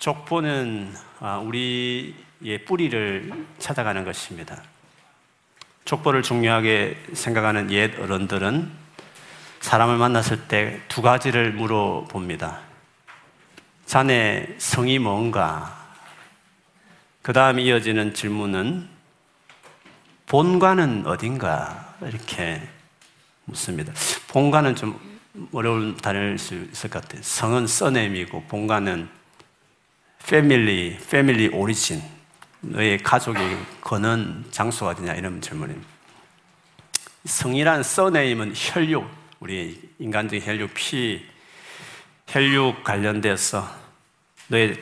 족보는 아, 우리의 뿌리를 찾아가는 것입니다. 족보를 중요하게 생각하는 옛 어른들은 사람을 만났을 때 두 가지를 물어봅니다. 자네 성이 뭔가? 그 다음 이어지는 질문은 본관은 어딘가? 이렇게 묻습니다. 본관은 좀 어려운 단어일 수 있을 것 같아요. 성은 써냄이고 본관은 패밀리, 패밀리 오리진. 너의 가족이 거는 장소가 어디냐 이런 질문입니다. 성이란 써네임은 혈육, 우리 인간적인 혈육, 피, 혈육 관련돼서 너의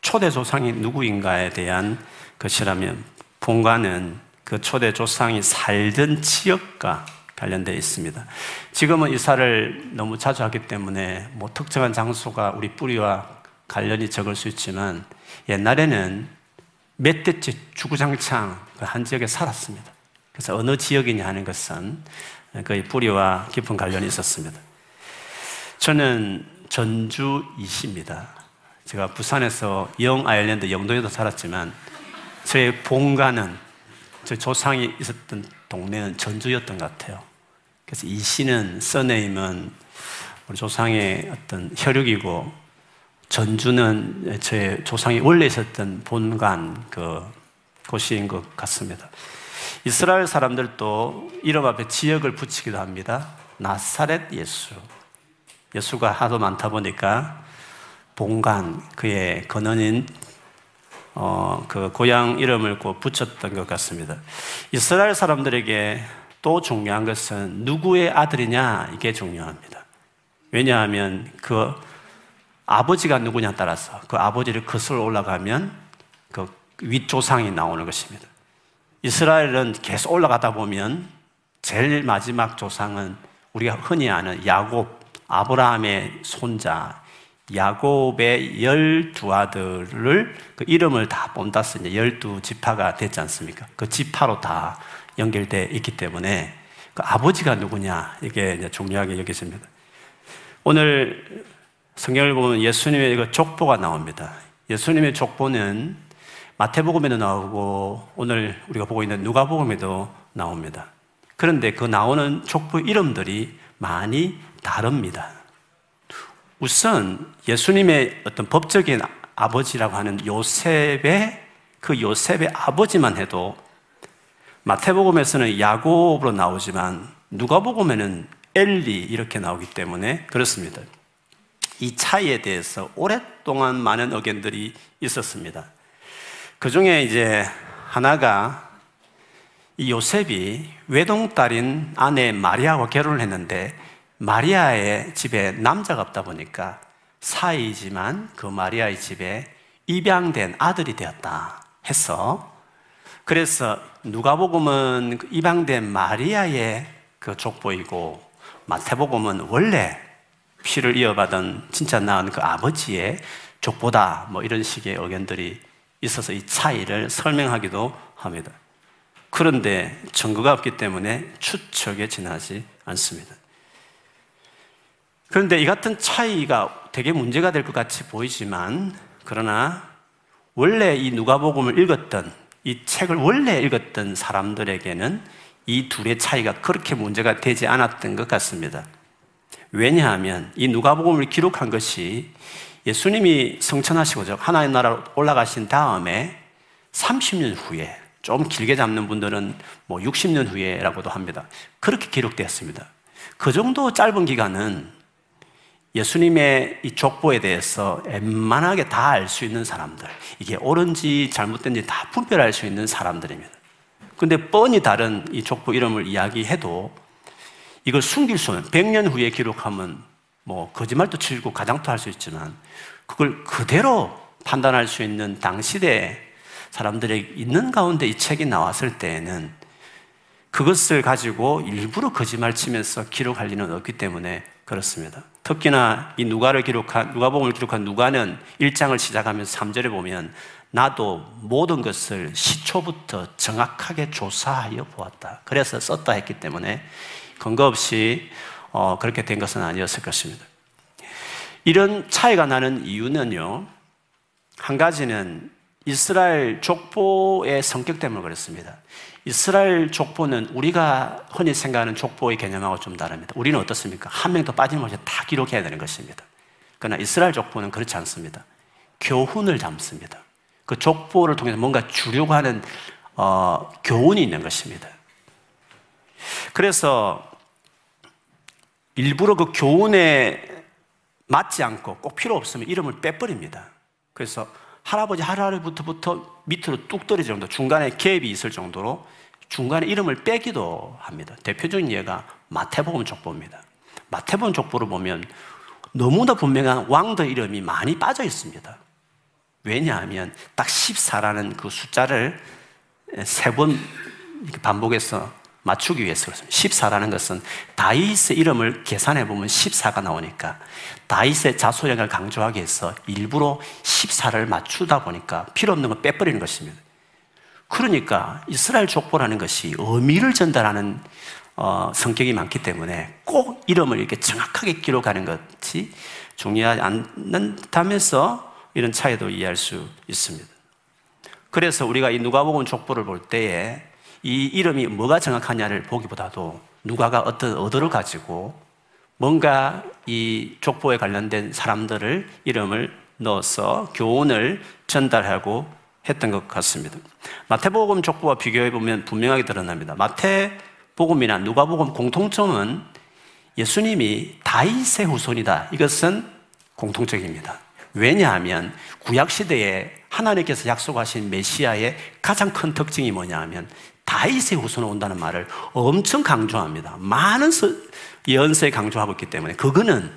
초대 조상이 누구인가에 대한 것이라면 본관은 그 초대 조상이 살던 지역과 관련되어 있습니다. 지금은 이사를 너무 자주 하기 때문에 뭐 특정한 장소가 우리 뿌리와 관련이 적을 수 있지만 옛날에는 몇 대째 주구장창 그한 지역에 살았습니다. 그래서 어느 지역이냐 하는 것은 거의 뿌리와 깊은 관련이 있었습니다. 저는 전주 이시입니다. 제가 부산에서 영 아일랜드 영도에도 살았지만 저의 본가는 저 조상이 있었던 동네는 전주였던 것 같아요. 그래서 이시는 써네임은 우리 조상의 어떤 혈육이고 전주는 제 조상이 원래 있었던 본관 그 곳인 것 같습니다. 이스라엘 사람들도 이름 앞에 지역을 붙이기도 합니다. 나사렛 예수. 예수가 하도 많다 보니까 본관 그의 근원인 어, 그 고향 이름을 붙였던 것 같습니다. 이스라엘 사람들에게 또 중요한 것은 누구의 아들이냐 이게 중요합니다. 왜냐하면 그 아버지가 누구냐 따라서 그 아버지를 거슬러 올라가면 그 윗조상이 나오는 것입니다. 이스라엘은 계속 올라가다 보면 제일 마지막 조상은 우리가 흔히 아는 야곱, 아브라함의 손자, 야곱의 열두 아들을 그 이름을 다 본다서 이제 열두 지파가 됐지 않습니까? 그 지파로 다 연결되어 있기 때문에 그 아버지가 누구냐 이게 중요하게 여겨집니다. 오늘 성경을 보면 예수님의 그 족보가 나옵니다. 예수님의 족보는 마태복음에도 나오고 오늘 우리가 보고 있는 누가복음에도 나옵니다. 그런데 그 나오는 족보 이름들이 많이 다릅니다. 우선 예수님의 어떤 법적인 아버지라고 하는 요셉의 그 요셉의 아버지만 해도 마태복음에서는 야곱으로 나오지만 누가복음에는 엘리 이렇게 나오기 때문에 그렇습니다. 이 차이에 대해서 오랫동안 많은 의견들이 있었습니다. 그 중에 이제 하나가 이 요셉이 외동딸인 아내 마리아와 결혼을 했는데 마리아의 집에 남자가 없다 보니까 사이지만 그 마리아의 집에 입양된 아들이 되었다 해서 그래서 누가복음은 그 입양된 마리아의 그 족보이고 마태복음은 원래 피를 이어받은 진짜 낳은 그 아버지의 족보다 뭐 이런 식의 의견들이 있어서 이 차이를 설명하기도 합니다. 그런데 증거가 없기 때문에 추측에 지나지 않습니다. 그런데 이 같은 차이가 되게 문제가 될 것 같이 보이지만 그러나 원래 이 누가복음을 읽었던 이 책을 원래 읽었던 사람들에게는 이 둘의 차이가 그렇게 문제가 되지 않았던 것 같습니다. 왜냐하면 이 누가복음을 기록한 것이 예수님이 성천하시고 하나의 나라로 올라가신 다음에 30년 후에 좀 길게 잡는 분들은 뭐 60년 후에라고도 합니다. 그렇게 기록되었습니다. 그 정도 짧은 기간은 예수님의 이 족보에 대해서 웬만하게 다 알 수 있는 사람들, 이게 옳은지 잘못된지 다 분별할 수 있는 사람들입니다. 근데 뻔히 다른 이 족보 이름을 이야기해도 이걸 숨길 수는 100년 후에 기록하면 뭐 거짓말도 치고 가장도 할 수 있지만 그걸 그대로 판단할 수 있는 당시대 사람들이 있는 가운데 이 책이 나왔을 때에는 그것을 가지고 일부러 거짓말 치면서 기록할 리는 없기 때문에 그렇습니다. 특히나 이 누가를 기록한 누가복음을 기록한 누가는 1장을 시작하면서 3절에 보면 나도 모든 것을 시초부터 정확하게 조사하여 보았다. 그래서 썼다 했기 때문에 근거 없이 어, 그렇게 된 것은 아니었을 것입니다. 이런 차이가 나는 이유는요, 한 가지는 이스라엘 족보의 성격 때문에 그렇습니다. 이스라엘 족보는 우리가 흔히 생각하는 족보의 개념하고 좀 다릅니다. 우리는 어떻습니까? 한 명도 빠짐없이 다 기록해야 되는 것입니다. 그러나 이스라엘 족보는 그렇지 않습니다. 교훈을 담습니다. 그 족보를 통해서 뭔가 주려고 하는 어, 교훈이 있는 것입니다. 그래서 일부러 그 교훈에 맞지 않고 꼭 필요 없으면 이름을 빼버립니다. 그래서 할아버지 할아버지부터 밑으로 뚝 떨어질 정도 중간에 갭이 있을 정도로 중간에 이름을 빼기도 합니다. 대표적인 예가 마태복음 족보입니다. 마태복음 족보를 보면 너무나 분명한 왕들 이름이 많이 빠져 있습니다. 왜냐하면 딱 14라는 그 숫자를 세 번 반복해서 맞추기 위해서 그렇습니다. 14라는 것은 다윗의 이름을 계산해 보면 14가 나오니까 다윗의 자소량을 강조하기 위해서 일부러 14를 맞추다 보니까 필요 없는 걸 빼버리는 것입니다. 그러니까 이스라엘 족보라는 것이 의미를 전달하는 어, 성격이 많기 때문에 꼭 이름을 이렇게 정확하게 기록하는 것이 중요하지 않는다면서 이런 차이도 이해할 수 있습니다. 그래서 우리가 이 누가복음 족보를 볼 때에 이 이름이 뭐가 정확하냐를 보기보다도 누가가 어떤 의도를 가지고 뭔가 이 족보에 관련된 사람들을 이름을 넣어서 교훈을 전달하고 했던 것 같습니다. 마태복음 족보와 비교해 보면 분명하게 드러납니다. 마태복음이나 누가복음 공통점은 예수님이 다윗의 후손이다. 이것은 공통적입니다. 왜냐하면 구약 시대에 하나님께서 약속하신 메시아의 가장 큰 특징이 뭐냐 하면 다윗의 후손으로 온다는 말을 엄청 강조합니다. 많은 예언서에 강조하고 있기 때문에 그거는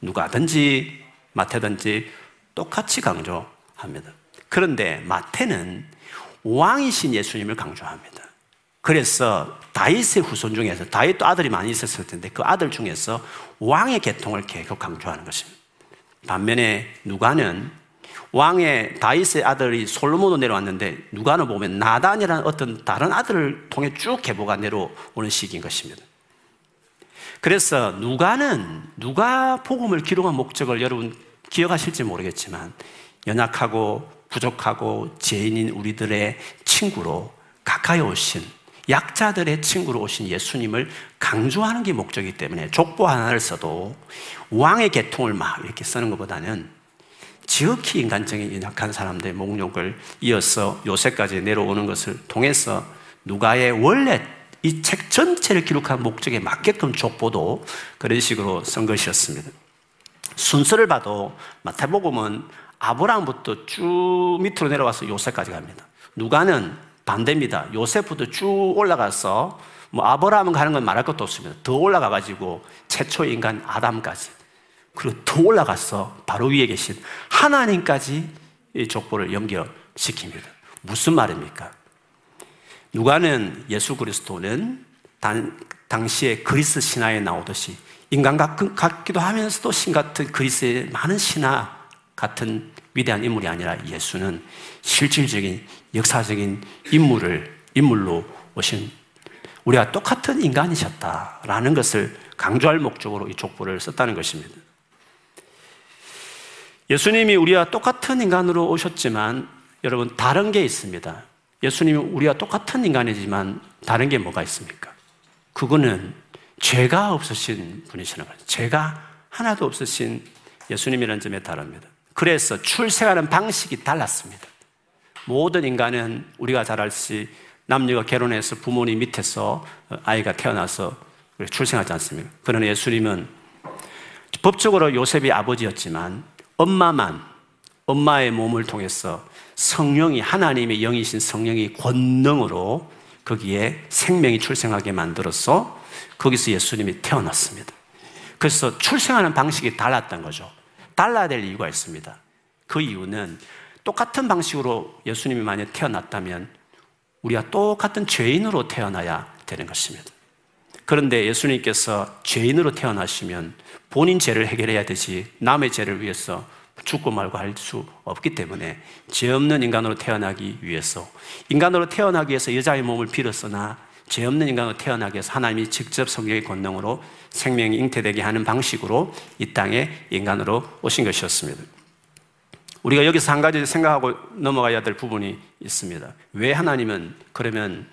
누가든지 마태든지 똑같이 강조합니다. 그런데 마태는 왕이신 예수님을 강조합니다. 그래서 다윗의 후손 중에서 다윗도 아들이 많이 있었을 텐데 그 아들 중에서 왕의 계통을 계속 강조하는 것입니다. 반면에 누가는 왕의 다윗의 아들이 솔로몬으로 내려왔는데 누가는 보면 나단이라는 어떤 다른 아들을 통해 쭉 계보가 내려오는 시기인 것입니다. 그래서 누가는 누가 복음을 기록한 목적을 여러분 기억하실지 모르겠지만 연약하고 부족하고 죄인인 우리들의 친구로 가까이 오신 약자들의 친구로 오신 예수님을 강조하는 게 목적이기 때문에 족보 하나를 써도 왕의 계통을 막 이렇게 쓰는 것보다는 지극히 인간적인 연약한 사람들의 목록을 이어서 요새까지 내려오는 것을 통해서 누가의 원래 이 책 전체를 기록한 목적에 맞게끔 족보도 그런 식으로 쓴 것이었습니다. 순서를 봐도 마태복음은 아브라함부터 쭉 밑으로 내려와서 요새까지 갑니다. 누가는 반대입니다. 요셉부터 쭉 올라가서 뭐 아브라함은 가는 건 말할 것도 없습니다. 더 올라가 가지고 최초 인간 아담까지 그리고 더 올라가서 바로 위에 계신 하나님까지 이 족보를 연결시킵니다. 무슨 말입니까? 누가는 예수 그리스도는 단, 당시에 그리스 신화에 나오듯이 인간 같기도 하면서도 신 같은 그리스의 많은 신화 같은 위대한 인물이 아니라 예수는 실질적인 역사적인 인물을 인물로 오신 우리가 똑같은 인간이셨다라는 것을 강조할 목적으로 이 족보를 썼다는 것입니다. 예수님이 우리와 똑같은 인간으로 오셨지만 여러분 다른 게 있습니다. 예수님이 우리와 똑같은 인간이지만 다른 게 뭐가 있습니까? 그거는 죄가 없으신 분이시는 거죠. 죄가 하나도 없으신 예수님이라는 점에 다릅니다. 그래서 출생하는 방식이 달랐습니다. 모든 인간은 우리가 잘 알듯이 남녀가 결혼해서 부모님 밑에서 아이가 태어나서 출생하지 않습니까? 그러나 예수님은 법적으로 요셉이 아버지였지만 엄마만 엄마의 몸을 통해서 성령이 하나님의 영이신 성령이 권능으로 거기에 생명이 출생하게 만들어서 거기서 예수님이 태어났습니다. 그래서 출생하는 방식이 달랐던 거죠. 달라야 될 이유가 있습니다. 그 이유는 똑같은 방식으로 예수님이 만약 태어났다면 우리가 똑같은 죄인으로 태어나야 되는 것입니다. 그런데 예수님께서 죄인으로 태어나시면 본인 죄를 해결해야 되지 남의 죄를 위해서 죽고 말고 할 수 없기 때문에 죄 없는 인간으로 태어나기 위해서 인간으로 태어나기 위해서 여자의 몸을 빌었으나 죄 없는 인간으로 태어나기 위해서 하나님이 직접 성경의 권능으로 생명이 잉태되게 하는 방식으로 이 땅에 인간으로 오신 것이었습니다. 우리가 여기서 한 가지 생각하고 넘어가야 될 부분이 있습니다. 왜 하나님은 그러면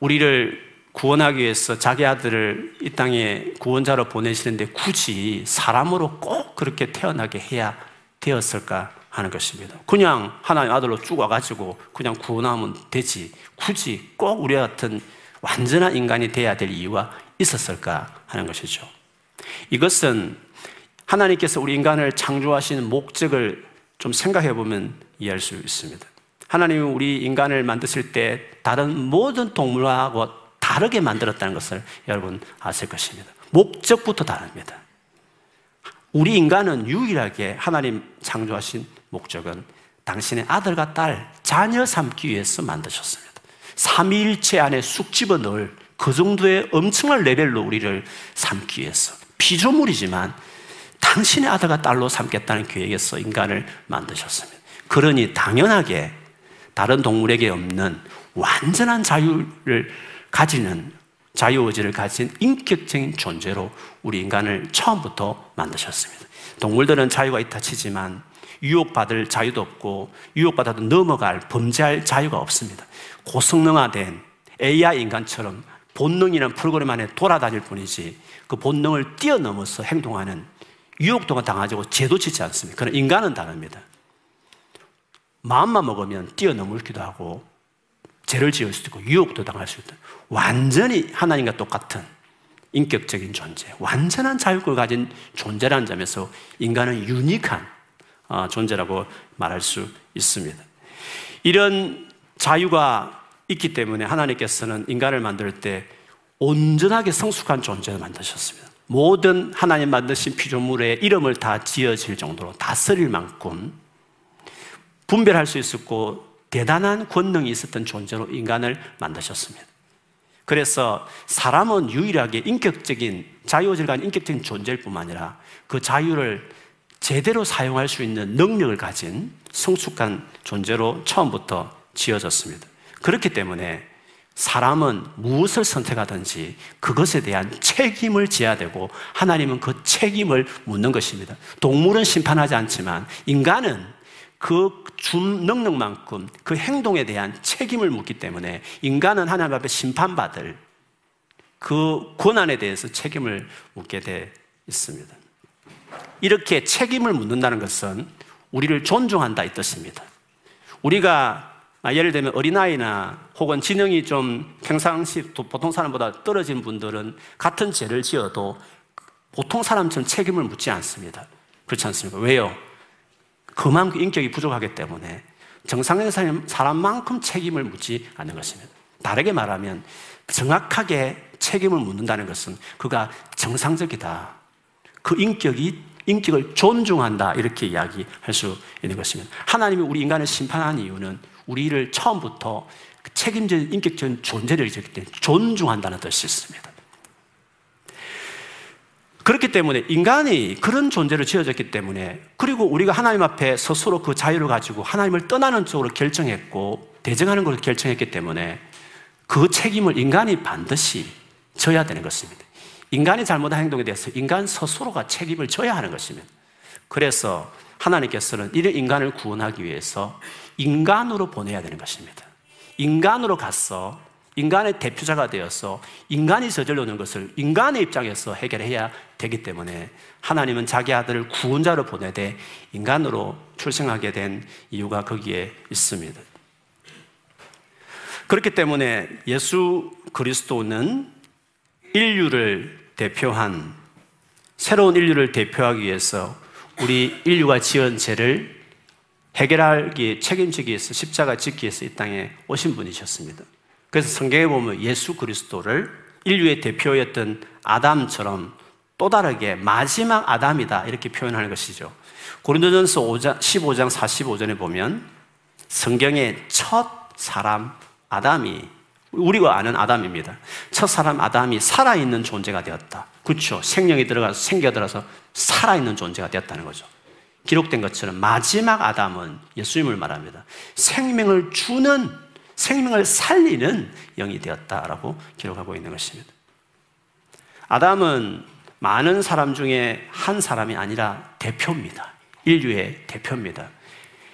우리를 구원하기 위해서 자기 아들을 이 땅에 구원자로 보내시는데 굳이 사람으로 꼭 그렇게 태어나게 해야 되었을까 하는 것입니다. 그냥 하나님 아들로 쭉 와가지고 그냥 구원하면 되지. 굳이 꼭 우리 같은 완전한 인간이 돼야 될 이유가 있었을까 하는 것이죠. 이것은 하나님께서 우리 인간을 창조하시는 목적을 좀 생각해 보면 이해할 수 있습니다. 하나님이 우리 인간을 만드실 때 다른 모든 동물하고 다르게 만들었다는 것을 여러분 아실 것입니다. 목적부터 다릅니다. 우리 인간은 유일하게 하나님 창조하신 목적은 당신의 아들과 딸, 자녀 삼기 위해서 만드셨습니다. 삼위일체 안에 쑥 집어 넣을 그 정도의 엄청난 레벨로 우리를 삼기 위해서 피조물이지만 당신의 아들과 딸로 삼겠다는 계획에서 인간을 만드셨습니다. 그러니 당연하게 다른 동물에게 없는 완전한 자유를 가지는 자유의지를 가진 인격적인 존재로 우리 인간을 처음부터 만드셨습니다. 동물들은 자유가 있다 치지만 유혹받을 자유도 없고 유혹받아도 넘어갈 범죄할 자유가 없습니다. 고성능화된 AI 인간처럼 본능이라는 프로그램 안에 돌아다닐 뿐이지 그 본능을 뛰어넘어서 행동하는 유혹도 당하고 죄도 짓지 않습니다. 그러나 인간은 다릅니다. 마음만 먹으면 뛰어넘기도 하고 죄를 지을 수도 있고 유혹도 당할 수 있다. 완전히 하나님과 똑같은 인격적인 존재, 완전한 자유를 가진 존재라는 점에서 인간은 유니크한 어, 존재라고 말할 수 있습니다. 이런 자유가 있기 때문에 하나님께서는 인간을 만들 때 온전하게 성숙한 존재를 만드셨습니다. 모든 하나님 만드신 피조물의 이름을 다 지어질 정도로 다스릴 만큼 분별할 수 있었고 대단한 권능이 있었던 존재로 인간을 만드셨습니다. 그래서 사람은 유일하게 인격적인 자유의지를 가진 인격적인 존재일 뿐만 아니라 그 자유를 제대로 사용할 수 있는 능력을 가진 성숙한 존재로 처음부터 지어졌습니다. 그렇기 때문에 사람은 무엇을 선택하든지 그것에 대한 책임을 져야 되고 하나님은 그 책임을 묻는 것입니다. 동물은 심판하지 않지만 인간은 그 준 능력만큼 그 행동에 대한 책임을 묻기 때문에 인간은 하나님 앞에 심판받을 그 권한에 대해서 책임을 묻게 돼 있습니다. 이렇게 책임을 묻는다는 것은 우리를 존중한다 이 뜻입니다. 우리가 예를 들면 어린아이나 혹은 지능이 좀 평상시 보통 사람보다 떨어진 분들은 같은 죄를 지어도 보통 사람처럼 책임을 묻지 않습니다. 그렇지 않습니까? 왜요? 그만큼 인격이 부족하기 때문에 정상의 사람만큼 책임을 묻지 않는 것입니다. 다르게 말하면 정확하게 책임을 묻는다는 것은 그가 정상적이다. 그 인격이 인격을 존중한다. 이렇게 이야기할 수 있는 것입니다. 하나님이 우리 인간을 심판한 이유는 우리를 처음부터 책임진 인격적인 존재를 지었기 때문에 존중한다는 뜻이 있습니다. 그렇기 때문에 인간이 그런 존재를 지어졌기 때문에 그리고 우리가 하나님 앞에 스스로 그 자유를 가지고 하나님을 떠나는 쪽으로 결정했고 대정하는 것을 결정했기 때문에 그 책임을 인간이 반드시 져야 되는 것입니다. 인간이 잘못한 행동에 대해서 인간 스스로가 책임을 져야 하는 것입니다. 그래서 하나님께서는 이런 인간을 구원하기 위해서 인간으로 보내야 되는 것입니다. 인간으로 가서 인간의 대표자가 되어서 인간이 저질러 놓은 것을 인간의 입장에서 해결해야 되기 때문에 하나님은 자기 아들을 구원자로 보내되 인간으로 출생하게 된 이유가 거기에 있습니다. 그렇기 때문에 예수 그리스도는 인류를 대표한 새로운 인류를 대표하기 위해서 우리 인류가 지은 죄를 해결하기 책임지기 위해서 십자가 짓기 위해서 이 땅에 오신 분이셨습니다. 그래서 성경에 보면 예수 그리스도를 인류의 대표였던 아담처럼 또 다르게 마지막 아담이다 이렇게 표현하는 것이죠. 고린도전서 5장, 15장 45절에 보면 성경의 첫 사람 아담이 우리가 아는 아담입니다. 첫 사람 아담이 살아있는 존재가 되었다. 그렇죠. 생명이 들어가서 생겨 들어서 살아있는 존재가 되었다는 거죠. 기록된 것처럼 마지막 아담은 예수님을 말합니다. 생명을 주는 생명을 살리는 영이 되었다라고 기록하고 있는 것입니다. 아담은 많은 사람 중에 한 사람이 아니라 대표입니다. 인류의 대표입니다.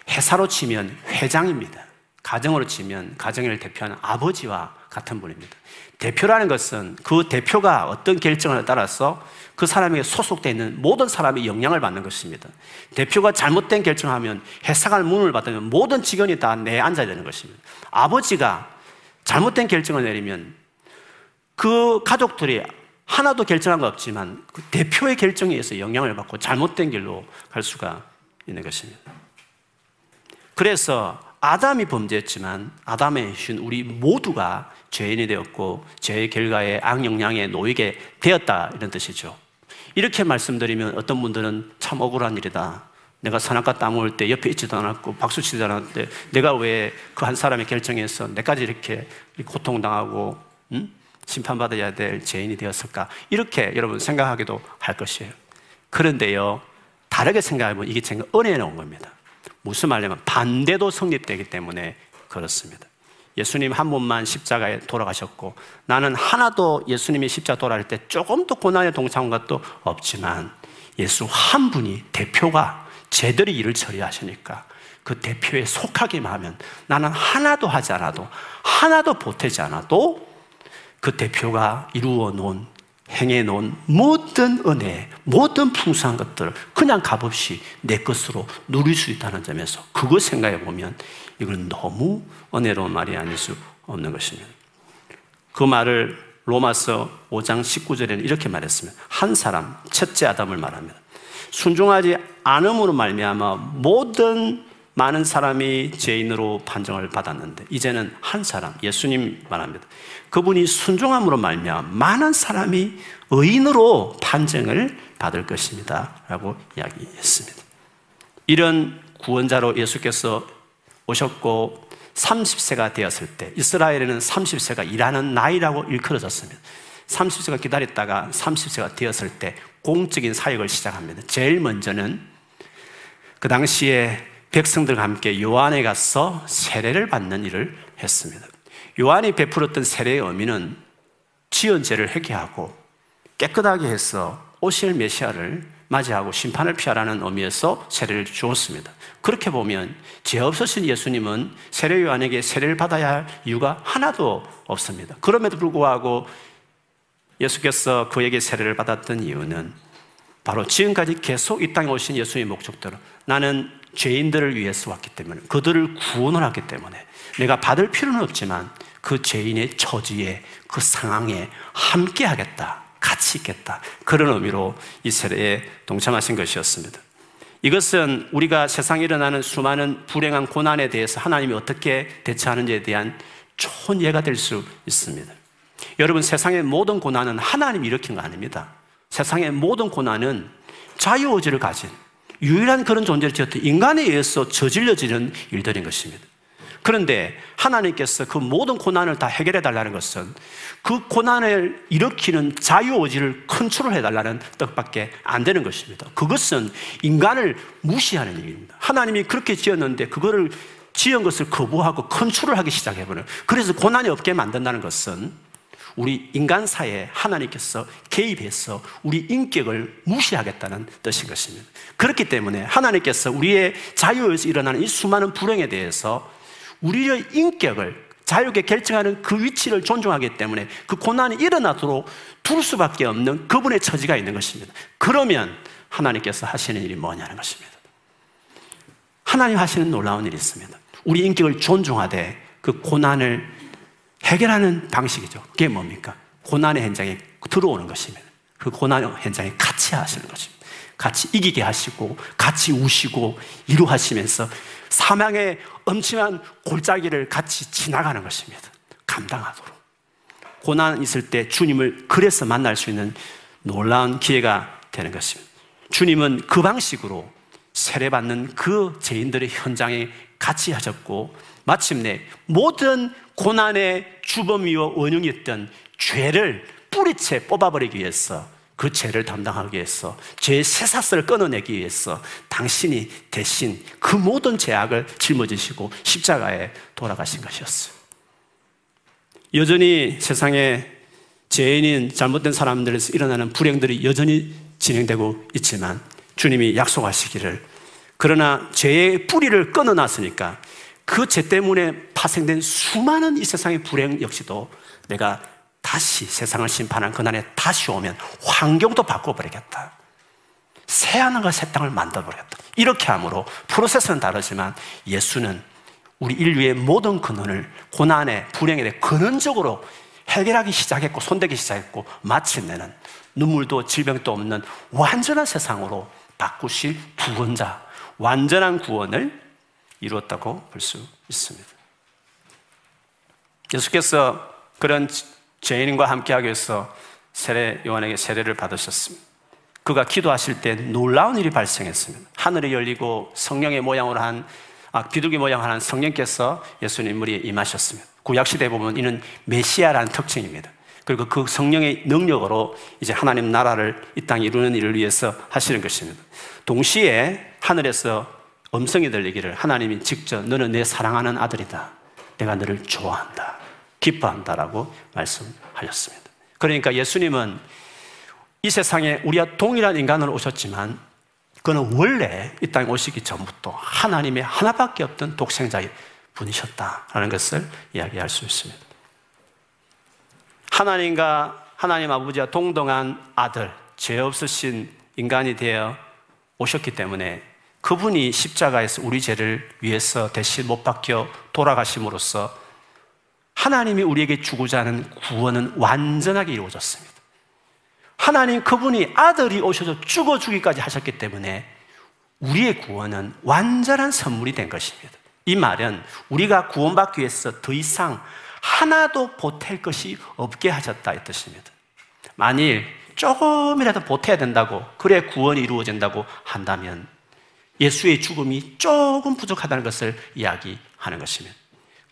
회사로 치면 회장입니다. 가정으로 치면 가정을 대표하는 아버지와 같은 분입니다. 대표라는 것은 그 대표가 어떤 결정을 따라서 그 사람에게 소속되어 있는 모든 사람이 영향을 받는 것입니다. 대표가 잘못된 결정하면 회사가 문을 닫으면 모든 직원이 다 내앉아야 되는 것입니다. 아버지가 잘못된 결정을 내리면 그 가족들이 하나도 결정한 거 없지만 그 대표의 결정에 의해서 영향을 받고 잘못된 길로 갈 수가 있는 것입니다. 그래서 아담이 범죄했지만 아담의 신 우리 모두가 죄인이 되었고 죄의 결과에 악영향에 놓이게 되었다 이런 뜻이죠. 이렇게 말씀드리면 어떤 분들은 참 억울한 일이다. 내가 선악과 땅 먹을 때 옆에 있지도 않았고 박수 치지도 않았는데 내가 왜 그 한 사람의 결정에서 내까지 이렇게 고통당하고 음? 심판받아야 될 죄인이 되었을까? 이렇게 여러분 생각하기도 할 것이에요. 그런데요, 다르게 생각하면 이게 제가 은혜에 나온 겁니다. 무슨 말이냐면 반대도 성립되기 때문에 그렇습니다. 예수님 한 분만 십자가에 돌아가셨고 나는 하나도 예수님이 십자가 돌아갈 때 조금도 고난에 동참한 것도 없지만 예수 한 분이 대표가 제대로 일을 처리하시니까 그 대표에 속하기만 하면 나는 하나도 하지 않아도 하나도 보태지 않아도 그 대표가 이루어 놓은 행해 놓은 모든 은혜, 모든 풍성한 것들을 그냥 값없이 내 것으로 누릴 수 있다는 점에서 그거 생각해 보면 이건 너무 은혜로운 말이 아닐 수 없는 것입니다. 그 말을 로마서 5장 19절에는 이렇게 말했습니다. 한 사람, 첫째 아담을 말합니다. 순종하지 않음으로 말미암아 모든 많은 사람이 죄인으로 판정을 받았는데 이제는 한 사람 예수님 말합니다. 그분이 순종함으로 말미암아 많은 사람이 의인으로 판정을 받을 것입니다라고 이야기했습니다. 이런 구원자로 예수께서 오셨고 30세가 되었을 때 이스라엘에는 30세가 일하는 나이라고 일컬어졌습니다. 30세가 기다렸다가 30세가 되었을 때 공적인 사역을 시작합니다. 제일 먼저는 그 당시에 백성들과 함께 요한에 가서 세례를 받는 일을 했습니다. 요한이 베풀었던 세례의 의미는 지은 죄를 회개하고 깨끗하게 해서 오실 메시아를 맞이하고 심판을 피하라는 의미에서 세례를 주었습니다. 그렇게 보면 죄 없으신 예수님은 세례 요한에게 세례를 받아야 할 이유가 하나도 없습니다. 그럼에도 불구하고 예수께서 그에게 세례를 받았던 이유는 바로 지금까지 계속 이 땅에 오신 예수의 목적대로 나는 죄인들을 위해서 왔기 때문에 그들을 구원을 하기 때문에 내가 받을 필요는 없지만 그 죄인의 처지에 그 상황에 함께 하겠다. 같이 있겠다. 그런 의미로 이 세례에 동참하신 것이었습니다. 이것은 우리가 세상에 일어나는 수많은 불행한 고난에 대해서 하나님이 어떻게 대처하는지에 대한 좋은 예가 될 수 있습니다. 여러분, 세상의 모든 고난은 하나님이 일으킨 거 아닙니다. 세상의 모든 고난은 자유의지를 가진 유일한 그런 존재를 지었던 인간에 의해서 저질러지는 일들인 것입니다. 그런데 하나님께서 그 모든 고난을 다 해결해 달라는 것은 그 고난을 일으키는 자유의지를 컨트롤해 달라는 뜻밖에 안 되는 것입니다. 그것은 인간을 무시하는 일입니다. 하나님이 그렇게 지었는데 그거를 지은 것을 거부하고 컨트롤하기 시작해버려요. 그래서 고난이 없게 만든다는 것은 우리 인간사에 하나님께서 개입해서 우리 인격을 무시하겠다는 뜻인 것입니다. 그렇기 때문에 하나님께서 우리의 자유에서 일어나는 이 수많은 불행에 대해서 우리의 인격을 자유롭게 결정하는 그 위치를 존중하기 때문에 그 고난이 일어나도록 둘 수밖에 없는 그분의 처지가 있는 것입니다. 그러면 하나님께서 하시는 일이 뭐냐는 것입니다. 하나님 하시는 놀라운 일이 있습니다. 우리 인격을 존중하되 그 고난을 해결하는 방식이죠. 그게 뭡니까? 고난의 현장에 들어오는 것입니다. 그 고난의 현장에 같이 하시는 것입니다. 같이 이기게 하시고, 같이 우시고, 이루하시면서 사망의 엄청난 골짜기를 같이 지나가는 것입니다. 감당하도록. 고난 있을 때 주님을 그래서 만날 수 있는 놀라운 기회가 되는 것입니다. 주님은 그 방식으로 세례받는 그 죄인들의 현장에 같이 하셨고, 마침내 모든 고난의 주범이요 원흉이었던 죄를 뿌리채 뽑아버리기 위해서 그 죄를 담당하기 위해서 죄의 쇠사슬을 끊어내기 위해서 당신이 대신 그 모든 죄악을 짊어지시고 십자가에 돌아가신 것이었어요. 여전히 세상에 죄인인 잘못된 사람들에서 일어나는 불행들이 여전히 진행되고 있지만 주님이 약속하시기를 그러나 죄의 뿌리를 끊어놨으니까 그 죄 때문에 파생된 수많은 이 세상의 불행 역시도 내가 다시 세상을 심판한 그날에 다시 오면 환경도 바꿔버리겠다. 새 하늘과 새 땅을 만들어버리겠다. 이렇게 함으로 프로세스는 다르지만 예수는 우리 인류의 모든 근원을 고난에 불행에 대해 근원적으로 해결하기 시작했고 손대기 시작했고 마침내는 눈물도 질병도 없는 완전한 세상으로 바꾸실 구원자, 완전한 구원을 이루었다고 볼 수 있습니다. 예수께서 그런 죄인과 함께하기 위해서 세례 요한에게 세례를 받으셨습니다. 그가 기도하실 때 놀라운 일이 발생했습니다. 하늘이 열리고 성령의 모양으로 한 아, 비둘기 모양 하는 성령께서 예수님 물에 임하셨습니다. 구약 시대에 보면 이는 메시아라는 특징입니다. 그리고 그 성령의 능력으로 이제 하나님 나라를 이 땅에 이루는 일을 위해서 하시는 것입니다. 동시에 하늘에서 음성이 들리기를 하나님이 직접 너는 내 사랑하는 아들이다. 내가 너를 좋아한다. 기뻐한다라고 말씀하셨습니다. 그러니까 예수님은 이 세상에 우리와 동일한 인간으로 오셨지만 그는 원래 이 땅에 오시기 전부터 하나님의 하나밖에 없던 독생자의 분이셨다라는 것을 이야기할 수 있습니다. 하나님과 하나님 아버지와 동등한 아들, 죄 없으신 인간이 되어 오셨기 때문에 그분이 십자가에서 우리 죄를 위해서 대신 못 박혀 돌아가심으로써 하나님이 우리에게 주고자 하는 구원은 완전하게 이루어졌습니다. 하나님 그분이 아들이 오셔서 죽어 주기까지 하셨기 때문에 우리의 구원은 완전한 선물이 된 것입니다. 이 말은 우리가 구원받기 위해서 더 이상 하나도 보탤 것이 없게 하셨다 이 뜻입니다. 만일 조금이라도 보태야 된다고 그래 구원이 이루어진다고 한다면 예수의 죽음이 조금 부족하다는 것을 이야기하는 것입니다.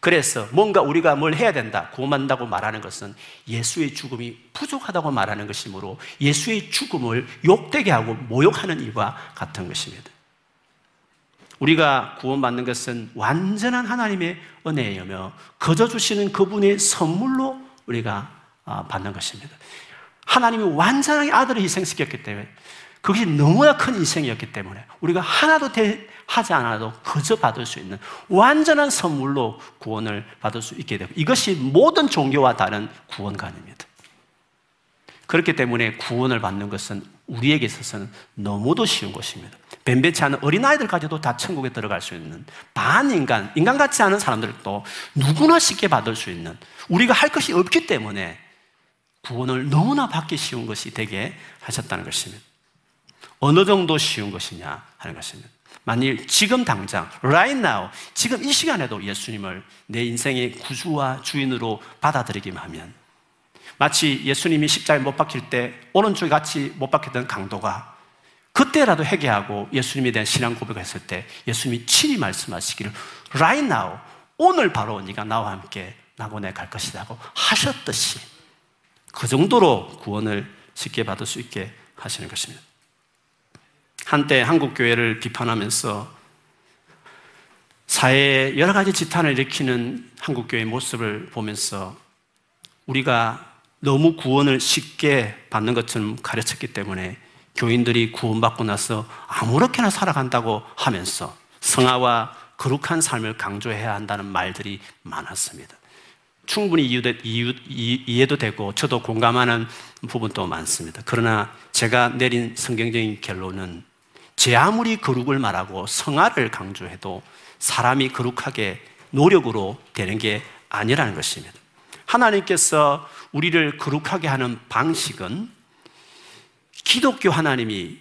그래서 뭔가 우리가 뭘 해야 된다, 구원한다고 말하는 것은 예수의 죽음이 부족하다고 말하는 것이므로 예수의 죽음을 욕되게 하고 모욕하는 일과 같은 것입니다. 우리가 구원받는 것은 완전한 하나님의 은혜이며 거저 주시는 그분의 선물로 우리가 아, 받는 것입니다. 하나님이 완전하게 아들을 희생시켰기 때문에 그것이 너무나 큰 인생이었기 때문에 우리가 하나도 하지 않아도 그저 받을 수 있는 완전한 선물로 구원을 받을 수 있게 되고 이것이 모든 종교와 다른 구원관입니다. 그렇기 때문에 구원을 받는 것은 우리에게 있어서는 너무도 쉬운 것입니다. 뱀배치 않은 어린아이들까지도 다 천국에 들어갈 수 있는 반인간, 인간 같지 않은 사람들도 누구나 쉽게 받을 수 있는 우리가 할 것이 없기 때문에 구원을 너무나 받기 쉬운 것이 되게 하셨다는 것입니다. 어느 정도 쉬운 것이냐 하는 것입니다. 만일 지금 당장, right now, 지금 이 시간에도 예수님을 내 인생의 구주와 주인으로 받아들이기만 하면 마치 예수님이 십자가에 못 박힐 때 오른쪽에 같이 못 박혔던 강도가 그때라도 회개하고 예수님에 대한 신앙 고백을 했을 때 예수님이 친히 말씀하시기를 right now, 오늘 바로 네가 나와 함께 낙원에 갈 것이라고 하셨듯이 그 정도로 구원을 쉽게 받을 수 있게 하시는 것입니다. 한때 한국 교회를 비판하면서 사회에 여러 가지 지탄을 일으키는 한국 교회의 모습을 보면서 우리가 너무 구원을 쉽게 받는 것처럼 가르쳤기 때문에 교인들이 구원받고 나서 아무렇게나 살아간다고 하면서 성화와 거룩한 삶을 강조해야 한다는 말들이 많았습니다. 충분히 이해도 되고 저도 공감하는 부분도 많습니다. 그러나 제가 내린 성경적인 결론은 제 아무리 거룩을 말하고 성화를 강조해도 사람이 거룩하게 노력으로 되는 게 아니라는 것입니다. 하나님께서 우리를 거룩하게 하는 방식은 기독교 하나님이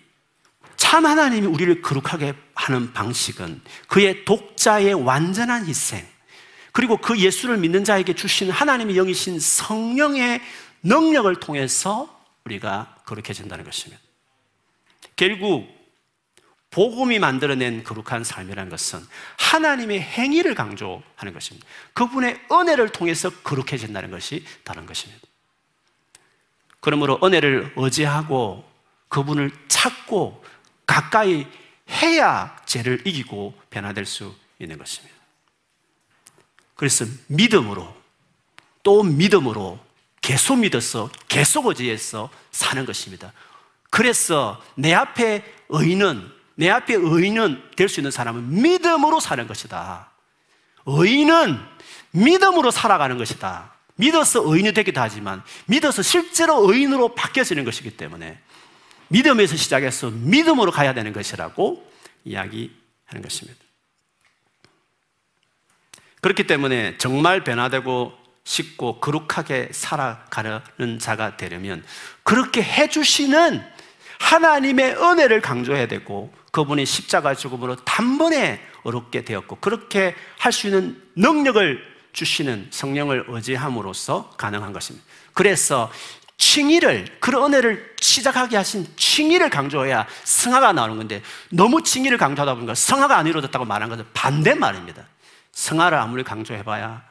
참 하나님이 우리를 거룩하게 하는 방식은 그의 독자의 완전한 희생 그리고 그 예수를 믿는 자에게 주신 하나님의 영이신 성령의 능력을 통해서 우리가 거룩해진다는 것입니다. 결국 복음이 만들어낸 거룩한 삶이라는 것은 하나님의 행위를 강조하는 것입니다. 그분의 은혜를 통해서 거룩해진다는 것이 다른 것입니다. 그러므로 은혜를 의지하고 그분을 찾고 가까이 해야 죄를 이기고 변화될 수 있는 것입니다. 그래서 믿음으로 또 믿음으로 계속 믿어서 계속 의지해서 사는 것입니다. 그래서 내 앞에 의인은 내 앞에 의인은 될 수 있는 사람은 믿음으로 사는 것이다. 의인은 믿음으로 살아가는 것이다. 믿어서 의인이 되기도 하지만 믿어서 실제로 의인으로 바뀌어지는 것이기 때문에 믿음에서 시작해서 믿음으로 가야 되는 것이라고 이야기하는 것입니다. 그렇기 때문에 정말 변화되고 싶고 거룩하게 살아가는 자가 되려면 그렇게 해주시는 하나님의 은혜를 강조해야 되고 그분이 십자가 죽음으로 단번에 어렵게 되었고 그렇게 할 수 있는 능력을 주시는 성령을 의지함으로써 가능한 것입니다. 그래서 칭의를 그런 은혜를 시작하게 하신 칭의를 강조해야 성화가 나오는 건데 너무 칭의를 강조하다 보니까 성화가 안 이루어졌다고 말한 것은 반대 말입니다. 성화를 아무리 강조해봐야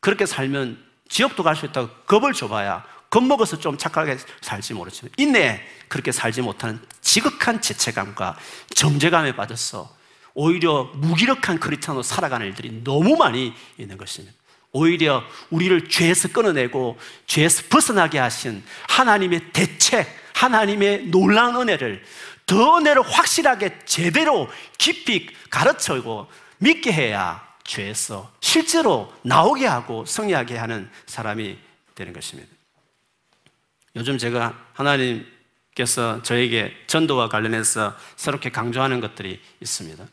그렇게 살면 지옥도 갈 수 있다고 겁을 줘봐야 겁먹어서 좀 착하게 살지 모르지만 인내 그렇게 살지 못하는 지극한 죄책감과 정죄감에 빠져서 오히려 무기력한 크리스찬으로 살아가는 일들이 너무 많이 있는 것입니다. 오히려 우리를 죄에서 끊어내고 죄에서 벗어나게 하신 하나님의 대책, 하나님의 놀라운 은혜를 더 은혜를 확실하게 제대로 깊이 가르쳐고 믿게 해야 죄에서 실제로 나오게 하고 승리하게 하는 사람이 되는 것입니다. 요즘 제가 하나님께서 저에게 전도와 관련해서 새롭게 강조하는 것들이 있습니다.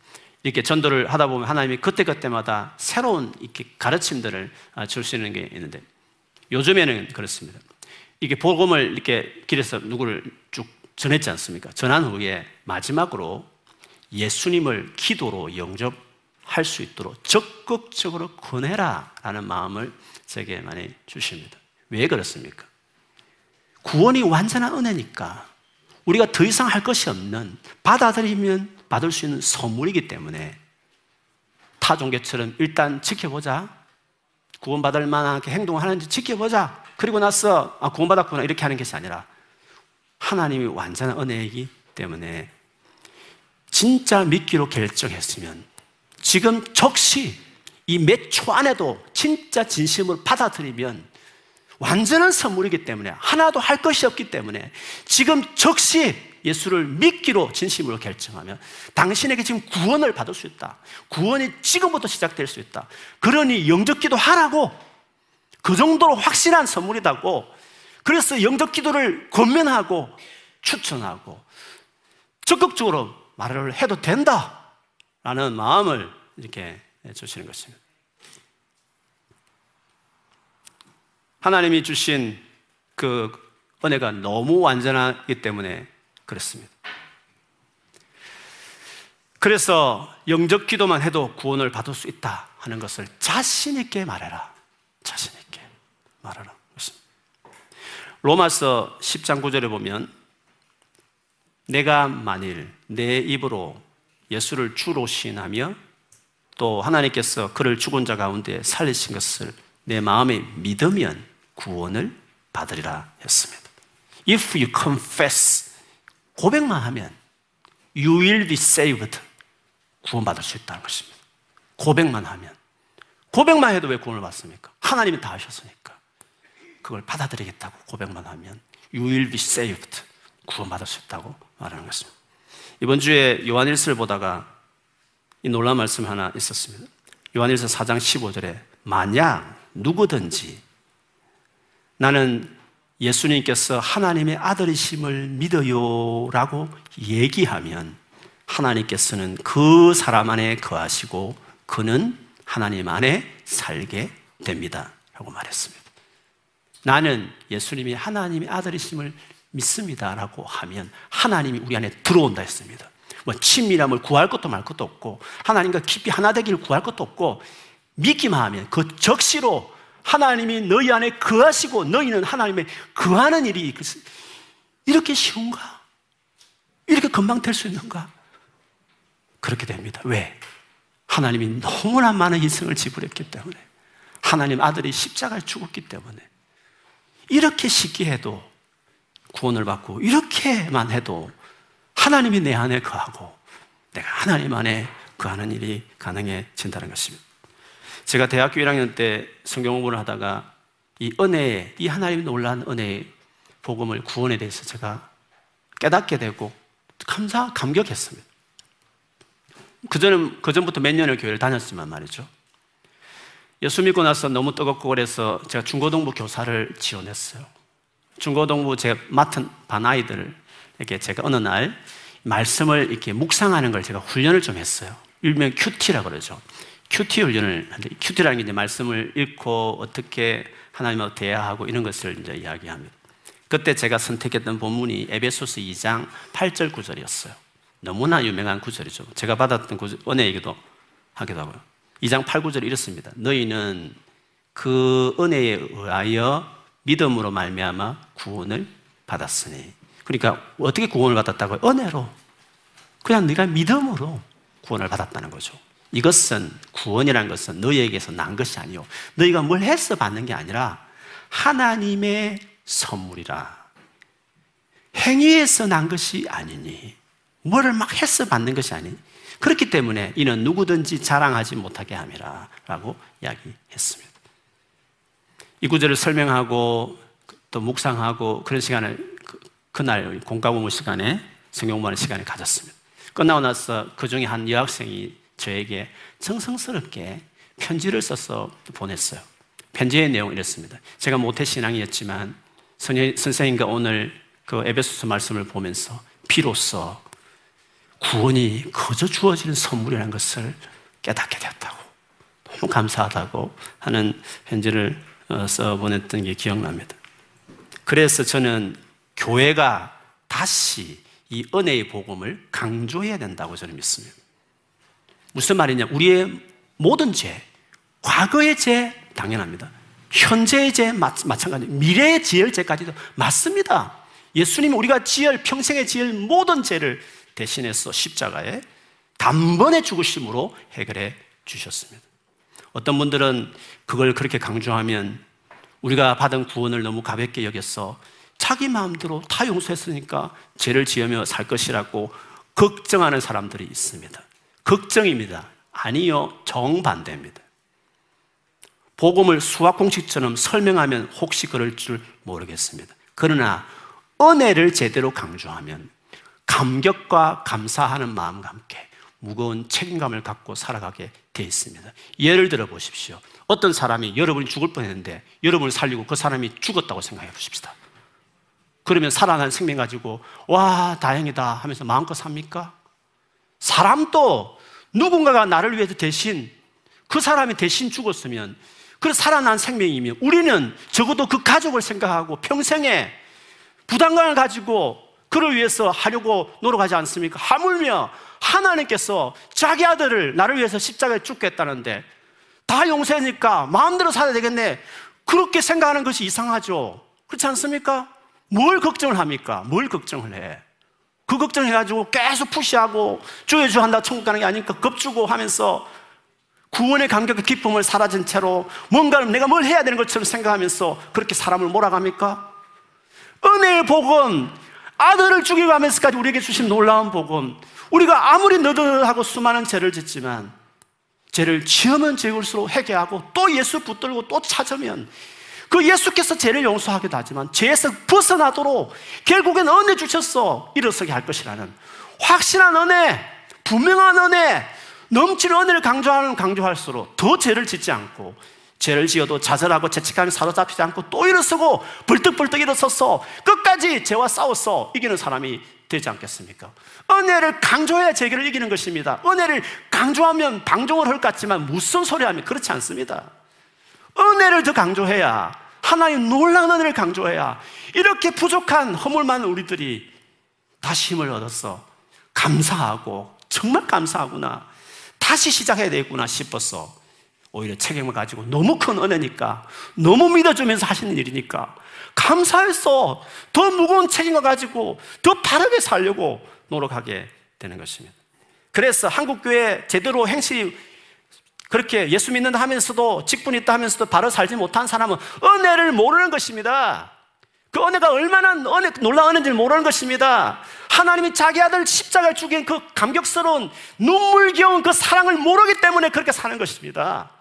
이렇게 전도를 하다 보면 하나님이 그때그때마다 새로운 이렇게 가르침들을 아, 줄수 있는 게 있는데 요즘에는 그렇습니다. 이게 복음을 이렇게 길에서 누구를 쭉 전했지 않습니까? 전한 후에 마지막으로 예수님을 기도로 영접할 수 있도록 적극적으로 권해라 라는 마음을 제게 많이 주십니다. 왜 그렇습니까? 구원이 완전한 은혜니까 우리가 더 이상 할 것이 없는 받아들이면 받을 수 있는 선물이기 때문에 타종교처럼 일단 지켜보자. 구원받을 만하게 행동하는지 지켜보자. 그리고 나서 아, 구원받았구나 이렇게 하는 것이 아니라 하나님이 완전한 은혜이기 때문에 진짜 믿기로 결정했으면 지금 적시 이 몇 초 안에도 진짜 진심을 받아들이면 완전한 선물이기 때문에 하나도 할 것이 없기 때문에 지금 적시 예수를 믿기로 진심으로 결정하면 당신에게 지금 구원을 받을 수 있다. 구원이 지금부터 시작될 수 있다. 그러니 영적 기도 하라고 그 정도로 확실한 선물이다고 그래서 영적 기도를 권면하고 추천하고 적극적으로 말을 해도 된다. 라는 마음을 이렇게 주시는 것입니다. 하나님이 주신 그 은혜가 너무 완전하기 때문에 그렇습니다. 그래서 영적 기도만 해도 구원을 받을 수 있다 하는 것을 자신 있게 말해라. 자신 있게 말하라. 로마서 10장 9절에 보면 내가 만일 내 입으로 예수를 주로 시인하며 또 하나님께서 그를 죽은 자 가운데 살리신 것을 내 마음에 믿으면 구원을 받으리라 했습니다. If you confess, 고백만 하면 you will be saved. 구원받을 수 있다는 것입니다. 고백만 하면. 고백만 해도 왜 구원을 받습니까? 하나님이 다 하셨으니까. 그걸 받아들이겠다고 고백만 하면 you will be saved. 구원받을 수 있다고 말하는 것입니다. 이번 주에 요한일서를 보다가 이 놀라운 말씀 하나 있었습니다. 요한일서 4장 15절에 만약 누구든지 나는 예수님께서 하나님의 아들이심을 믿어요 라고 얘기하면 하나님께서는 그 사람 안에 거하시고 그는 하나님 안에 살게 됩니다. 라고 말했습니다. 나는 예수님이 하나님의 아들이심을 믿습니다. 라고 하면 하나님이 우리 안에 들어온다 했습니다. 뭐 친밀함을 구할 것도 말 것도 없고 하나님과 깊이 하나 되기를 구할 것도 없고 믿기만 하면 그 적시로 하나님이 너희 안에 거하시고 너희는 하나님의 거하는 일이 이렇게 쉬운가? 이렇게 금방 될 수 있는가? 그렇게 됩니다. 왜? 하나님이 너무나 많은 희생을 지불했기 때문에 하나님 아들이 십자가에 죽었기 때문에 이렇게 쉽게 해도 구원을 받고 이렇게만 해도 하나님이 내 안에 거하고 내가 하나님 안에 거하는 일이 가능해진다는 것입니다. 제가 대학교 1학년 때 성경 공부를 하다가 이 은혜의, 이 하나님의 놀라운 은혜의 복음을 구원에 대해서 제가 깨닫게 되고 감사, 감격했습니다. 그전은, 그전부터 몇 년을 교회를 다녔지만 말이죠. 예수 믿고 나서 너무 뜨겁고 그래서 제가 중고등부 교사를 지원했어요. 중고등부 제가 맡은 반 아이들에게 제가 어느 날 말씀을 이렇게 묵상하는 걸 제가 훈련을 좀 했어요. 일명 QT라 그러죠. QT 훈련을 하는데 QT라는 게 이제 말씀을 읽고 어떻게 하나님하고 대화하고 이런 것을 이제 이야기합니다. 그때 제가 선택했던 본문이 에베소서 2장 8절 9절이었어요. 너무나 유명한 구절이죠. 제가 받았던 구절, 은혜이기도 하기도 하고요. 2장 8, 9절이 이렇습니다. 너희는 그 은혜에 의하여 믿음으로 말미암아 구원을 받았으니. 그러니까 어떻게 구원을 받았다고요? 은혜로. 그냥 네가 믿음으로 구원을 받았다는 거죠. 이것은 구원이라는 것은 너희에게서 난 것이 아니요. 너희가 뭘 해서 받는 게 아니라 하나님의 선물이라. 행위에서 난 것이 아니니. 뭐를 막 해서 받는 것이 아니니. 그렇기 때문에 이는 누구든지 자랑하지 못하게 함이라. 라고 이야기했습니다. 이 구절을 설명하고 또 묵상하고 그런 시간을 그, 그날 공과공부 시간에 성경 공부하는 시간을 가졌습니다. 끝나고 나서 그 중에 한 여학생이 저에게 정성스럽게 편지를 써서 보냈어요. 편지의 내용이 이렇습니다. 제가 모태신앙이었지만 선생님과 오늘 그 에베소서 말씀을 보면서 비로소 구원이 거저 주어지는 선물이라는 것을 깨닫게 되었다고 너무 감사하다고 하는 편지를 어, 써 보냈던 게 기억납니다. 그래서 저는 교회가 다시 이 은혜의 복음을 강조해야 된다고 저는 믿습니다. 무슨 말이냐? 우리의 모든 죄, 과거의 죄 당연합니다. 현재의 죄 마찬가지, 미래의 지을 죄까지도 맞습니다. 예수님이 우리가 지을 평생에 지을 모든 죄를 대신해서 십자가에 단번에 죽으심으로 해결해 주셨습니다. 어떤 분들은 그걸 그렇게 강조하면 우리가 받은 구원을 너무 가볍게 여겼어 자기 마음대로 다 용서했으니까 죄를 지으며 살 것이라고 걱정하는 사람들이 있습니다. 걱정입니다. 아니요, 정반대입니다. 복음을 수학 공식처럼 설명하면 혹시 그럴 줄 모르겠습니다. 그러나 은혜를 제대로 강조하면 감격과 감사하는 마음과 함께 무거운 책임감을 갖고 살아가게 되어 있습니다. 예를 들어 보십시오. 어떤 사람이 여러분이 죽을 뻔했는데 여러분을 살리고 그 사람이 죽었다고 생각해 보십시다. 그러면 살아난 생명 가지고 와 다행이다 하면서 마음껏 삽니까? 사람도 누군가가 나를 위해서 대신 그 사람이 대신 죽었으면 그 살아난 생명이면 우리는 적어도 그 가족을 생각하고 평생에 부담감을 가지고 그를 위해서 하려고 노력하지 않습니까? 하물며 하나님께서 자기 아들을 나를 위해서 십자가에 죽겠다는데 다 용서니까 마음대로 살아야 되겠네. 그렇게 생각하는 것이 이상하죠. 그렇지 않습니까? 뭘 걱정을 합니까? 뭘 걱정을 해? 그 걱정해가지고 계속 푸시하고 주여주 한다 천국 가는 게 아니니까 겁주고 하면서 구원의 감격과 기쁨을 사라진 채로 뭔가를 내가 뭘 해야 되는 것처럼 생각하면서 그렇게 사람을 몰아갑니까? 은혜의 복음, 아들을 죽이고 하면서까지 우리에게 주신 놀라운 복음, 우리가 아무리 너덜하고 수많은 죄를 짓지만 죄를 지으면 지을수록 회개하고 또 예수 붙들고 또 찾으면 그 예수께서 죄를 용서하기도 하지만 죄에서 벗어나도록 결국엔 은혜 주셨어 일어서게 할 것이라는 확실한 은혜, 분명한 은혜, 넘치는 은혜를 강조하면 강조할수록 더 죄를 짓지 않고 죄를 지어도 좌절하고 죄책감에 사로잡히지 않고 또 일어서고 벌떡벌떡 일어서서 끝까지 죄와 싸워서 이기는 사람이 되지 않겠습니까? 은혜를 강조해야 죄를 이기는 것입니다. 은혜를 강조하면 방종을 할 것 같지만 무슨 소리 하면 그렇지 않습니다. 은혜를 더 강조해야 하나님 놀라운 은혜를 강조해야 이렇게 부족한 허물 많은 우리들이 다시 힘을 얻어서 감사하고 정말 감사하구나 다시 시작해야 되겠구나 싶어서 오히려 책임을 가지고 너무 큰 은혜니까 너무 믿어주면서 하시는 일이니까 감사해서 더 무거운 책임을 가지고 더 바르게 살려고 노력하게 되는 것입니다. 그래서 한국교회 제대로 행실 그렇게 예수 믿는다 하면서도 직분 있다 하면서도 바로 살지 못한 사람은 은혜를 모르는 것입니다. 그 은혜가 얼마나 은혜, 놀라운 은혜인지 모르는 것입니다. 하나님이 자기 아들 십자가에 죽인 그 감격스러운 눈물겨운 그 사랑을 모르기 때문에 그렇게 사는 것입니다.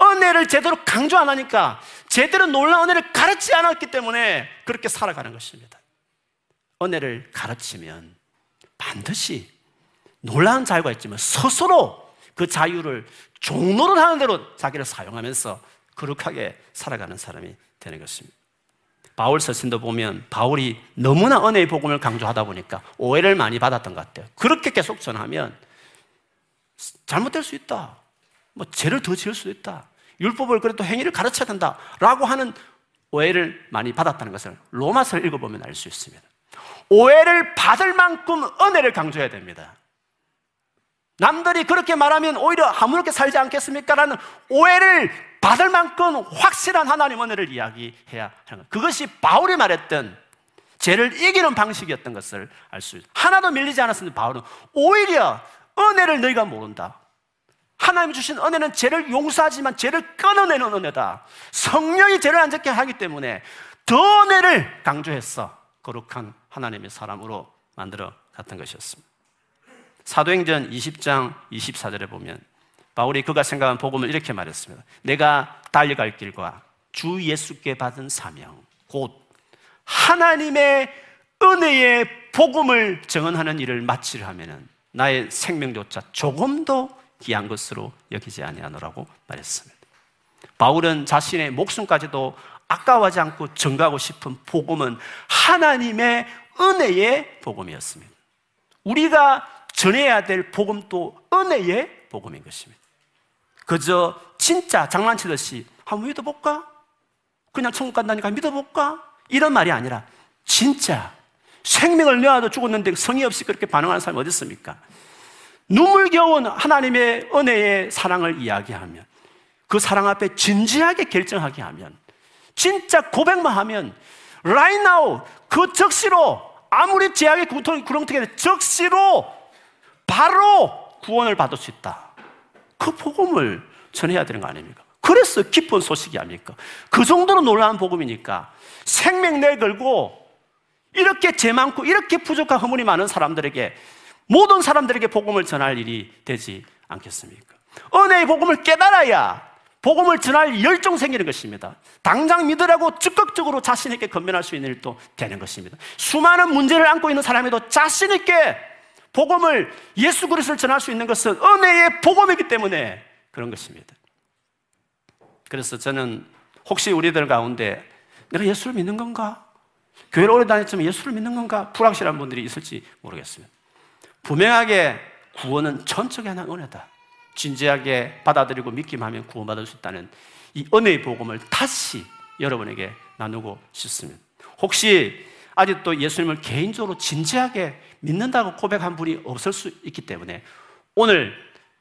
은혜를 제대로 강조 안 하니까 제대로 놀라운 은혜를 가르치 않았기 때문에 그렇게 살아가는 것입니다. 은혜를 가르치면 반드시 놀라운 자유가 있지만 스스로 그 자유를 종로를 하는 대로 자기를 사용하면서 거룩하게 살아가는 사람이 되는 것입니다. 바울 서신도 보면 바울이 너무나 은혜의 복음을 강조하다 보니까 오해를 많이 받았던 것 같아요. 그렇게 계속 전하면 잘못될 수 있다. 뭐 죄를 더 지을 수도 있다. 율법을 그래도 행위를 가르쳐야 된다. 라고 하는 오해를 많이 받았다는 것을 로마서를 읽어보면 알 수 있습니다. 오해를 받을 만큼 은혜를 강조해야 됩니다. 남들이 그렇게 말하면 오히려 아무렇게 살지 않겠습니까? 라는 오해를 받을 만큼 확실한 하나님 은혜를 이야기해야 하는 것. 그것이 바울이 말했던 죄를 이기는 방식이었던 것을 알 수 있어요. 하나도 밀리지 않았는데 바울은 오히려 은혜를 너희가 모른다. 하나님 주신 은혜는 죄를 용서하지만 죄를 끊어내는 은혜다. 성령이 죄를 안 짓게 하기 때문에 더 은혜를 강조했어. 거룩한 하나님의 사람으로 만들어 갔던 것이었습니다. 사도행전 20장 24절에 보면 바울이 그가 생각한 복음을 이렇게 말했습니다. 내가 달려갈 길과 주 예수께 받은 사명, 곧 하나님의 은혜의 복음을 정언하는 일을 마치려 하면은 나의 생명조차 조금도 귀한 것으로 여기지 아니하노라고 말했습니다. 바울은 자신의 목숨까지도 아까워하지 않고 증가하고 싶은 복음은 하나님의 은혜의 복음이었습니다. 우리가 전해야 될 복음도 은혜의 복음인 것입니다. 그저 진짜 장난치듯이 한번 믿어볼까? 그냥 천국 간다니까 믿어볼까? 이런 말이 아니라 진짜 생명을 내어도 죽었는데 성의 없이 그렇게 반응하는 사람이 어디 있습니까? 눈물겨운 하나님의 은혜의 사랑을 이야기하면 그 사랑 앞에 진지하게 결정하게 하면 진짜 고백만 하면 right now 그 적시로 아무리 제약의 구렁텅이 적시로 바로 구원을 받을 수 있다. 그 복음을 전해야 되는 거 아닙니까? 그래서 기쁜 소식이 아닙니까? 그 정도로 놀라운 복음이니까 생명 내걸고 이렇게 죄 많고 이렇게 부족한 허물이 많은 사람들에게 모든 사람들에게 복음을 전할 일이 되지 않겠습니까? 은혜의 복음을 깨달아야 복음을 전할 열정 생기는 것입니다. 당장 믿으라고 적극적으로 자신있게 건면할 수 있는 일도 되는 것입니다. 수많은 문제를 안고 있는 사람에도 자신있게 복음을 예수 그리스도를 전할 수 있는 것은 은혜의 복음이기 때문에 그런 것입니다. 그래서 저는 혹시 우리들 가운데 내가 예수를 믿는 건가? 교회를 오래 다녔지만 예수를 믿는 건가? 불확실한 분들이 있을지 모르겠습니다. 분명하게 구원은 전적인 하나의 은혜다. 진지하게 받아들이고 믿기만 하면 구원받을 수 있다는 이 은혜의 복음을 다시 여러분에게 나누고 싶습니다. 혹시 아직도 예수님을 개인적으로 진지하게 믿는다고 고백한 분이 없을 수 있기 때문에 오늘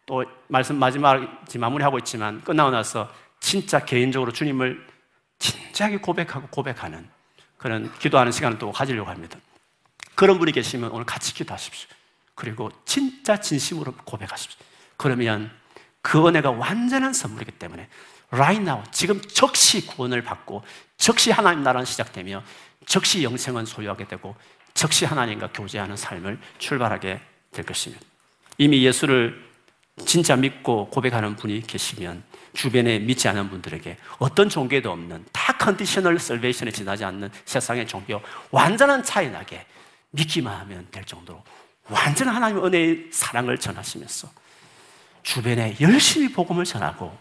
또 말씀 마지막 마무리하고 있지만 끝나고 나서 진짜 개인적으로 주님을 진지하게 고백하고 고백하는 그런 기도하는 시간을 또 가지려고 합니다. 그런 분이 계시면 오늘 같이 기도하십시오. 그리고 진짜 진심으로 고백하십시오. 그러면 그 은혜가 완전한 선물이기 때문에 right now 지금 즉시 구원을 받고 즉시 하나님 나라는 시작되며 즉시 영생은 소유하게 되고 즉시 하나님과 교제하는 삶을 출발하게 될 것입니다. 이미 예수를 진짜 믿고 고백하는 분이 계시면 주변에 믿지 않은 분들에게 어떤 종교도 없는 다 컨디셔널 설베이션에 지나지 않는 세상의 종교 완전한 차이 나게 믿기만 하면 될 정도로 완전한 하나님의 은혜의 사랑을 전하시면서 주변에 열심히 복음을 전하고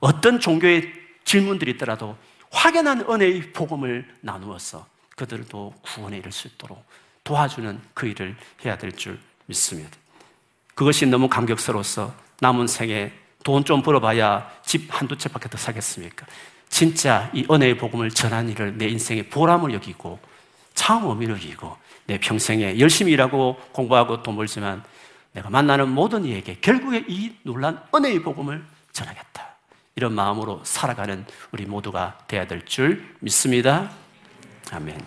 어떤 종교의 질문들이 있더라도 확연한 은혜의 복음을 나누어서 그들도 구원에 이를 수 있도록 도와주는 그 일을 해야 될 줄 믿습니다. 그것이 너무 감격스러워서 남은 생에 돈 좀 벌어봐야 집 한두 채밖에 더 사겠습니까? 진짜 이 은혜의 복음을 전한 일을 내 인생의 보람을 여기고 참 의미를 여기고 내 평생에 열심히 일하고 공부하고 돈 벌지만 내가 만나는 모든 이에게 결국에 이 놀란 은혜의 복음을 전하겠다. 이런 마음으로 살아가는 우리 모두가 되어야 될 줄 믿습니다. 아멘.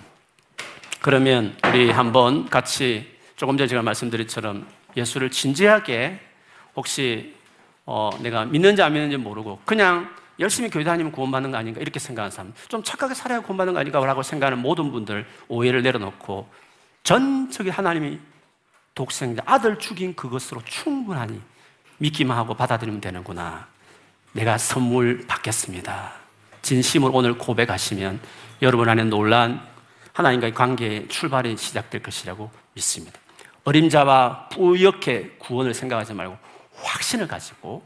그러면 우리 한번 같이 조금 전에 제가 말씀드린처럼 예수를 진지하게 혹시 어, 내가 믿는지 안 믿는지 모르고 그냥 열심히 교회 다니면 구원받는 거 아닌가 이렇게 생각하는 사람 좀 착하게 살아야 구원받는 거 아닌가 라고 생각하는 모든 분들 오해를 내려놓고 전적인 하나님이 독생자 아들 죽인 그것으로 충분하니 믿기만 하고 받아들이면 되는구나. 내가 선물 받겠습니다. 진심으로 오늘 고백하시면 여러분 안에 놀란 하나님과의 관계의 출발이 시작될 것이라고 믿습니다. 어림잡아 뿌옇게 구원을 생각하지 말고 확신을 가지고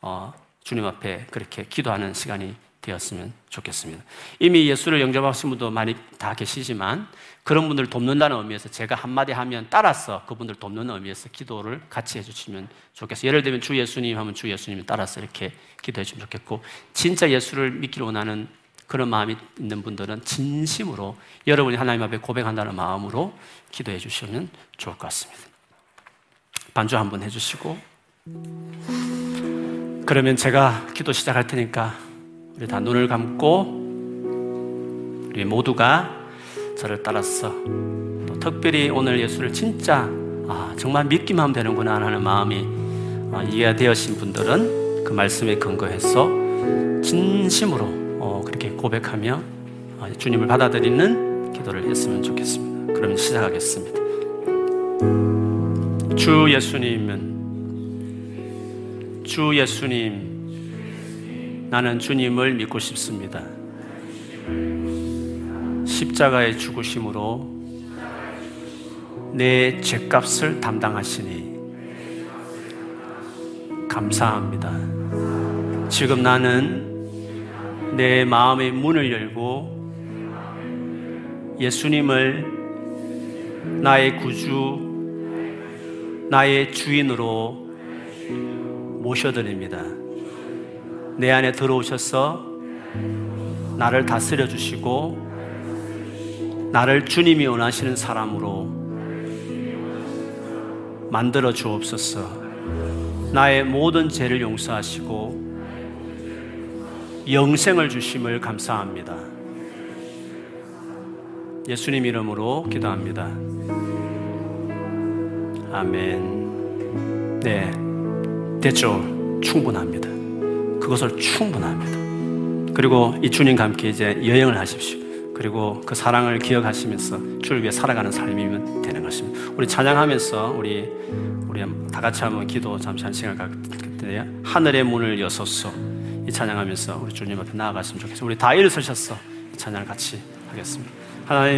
어, 주님 앞에 그렇게 기도하는 시간이 되었으면 좋겠습니다. 이미 예수를 영접하신 분도 많이 다 계시지만 그런 분들 돕는다는 의미에서 제가 한마디 하면 따라서 그분들 돕는 의미에서 기도를 같이 해주시면 좋겠어요. 예를 들면 주 예수님 하면 주 예수님 따라서 이렇게 기도해 주면 좋겠고 진짜 예수를 믿기로 원하는 그런 마음이 있는 분들은 진심으로 여러분이 하나님 앞에 고백한다는 마음으로 기도해 주시면 좋을 것 같습니다. 반주 한번 해주시고 그러면 제가 기도 시작할 테니까 우리 다 눈을 감고 우리 모두가 저를 따라서 또 특별히 오늘 예수를 진짜 아, 정말 믿기만 되는구나 하는 마음이 아, 이해가 되어진 분들은 그 말씀에 근거해서 진심으로 어, 그렇게 고백하며 어, 주님을 받아들이는 기도를 했으면 좋겠습니다. 그러면 시작하겠습니다. 주 예수님은 주 예수님 나는 주님을 믿고 싶습니다. 십자가의 죽으심으로 내 죄값을 담당하시니 감사합니다. 지금 나는 내 마음의 문을 열고 예수님을 나의 구주, 나의 주인으로 모셔드립니다. 내 안에 들어오셔서 나를 다스려 주시고 나를 주님이 원하시는 사람으로 만들어 주옵소서. 나의 모든 죄를 용서하시고 영생을 주심을 감사합니다. 예수님 이름으로 기도합니다. 아멘. 네. 됐죠. 충분합니다. 그것을 충분합니다. 그리고 이 주님과 함께 이제 여행을 하십시오. 그리고 그 사랑을 기억하시면서 주를 위해 살아가는 삶이면 되는 것입니다. 우리 찬양하면서 우리 우리 다 같이 한번 기도 잠시 한 시간 갖을 텐데요. 하늘의 문을 여소서 이 찬양하면서 우리 주님 앞에 나아갔으면 좋겠습니다. 우리 다 일어서셔서 이 찬양을 같이 하겠습니다. 하나님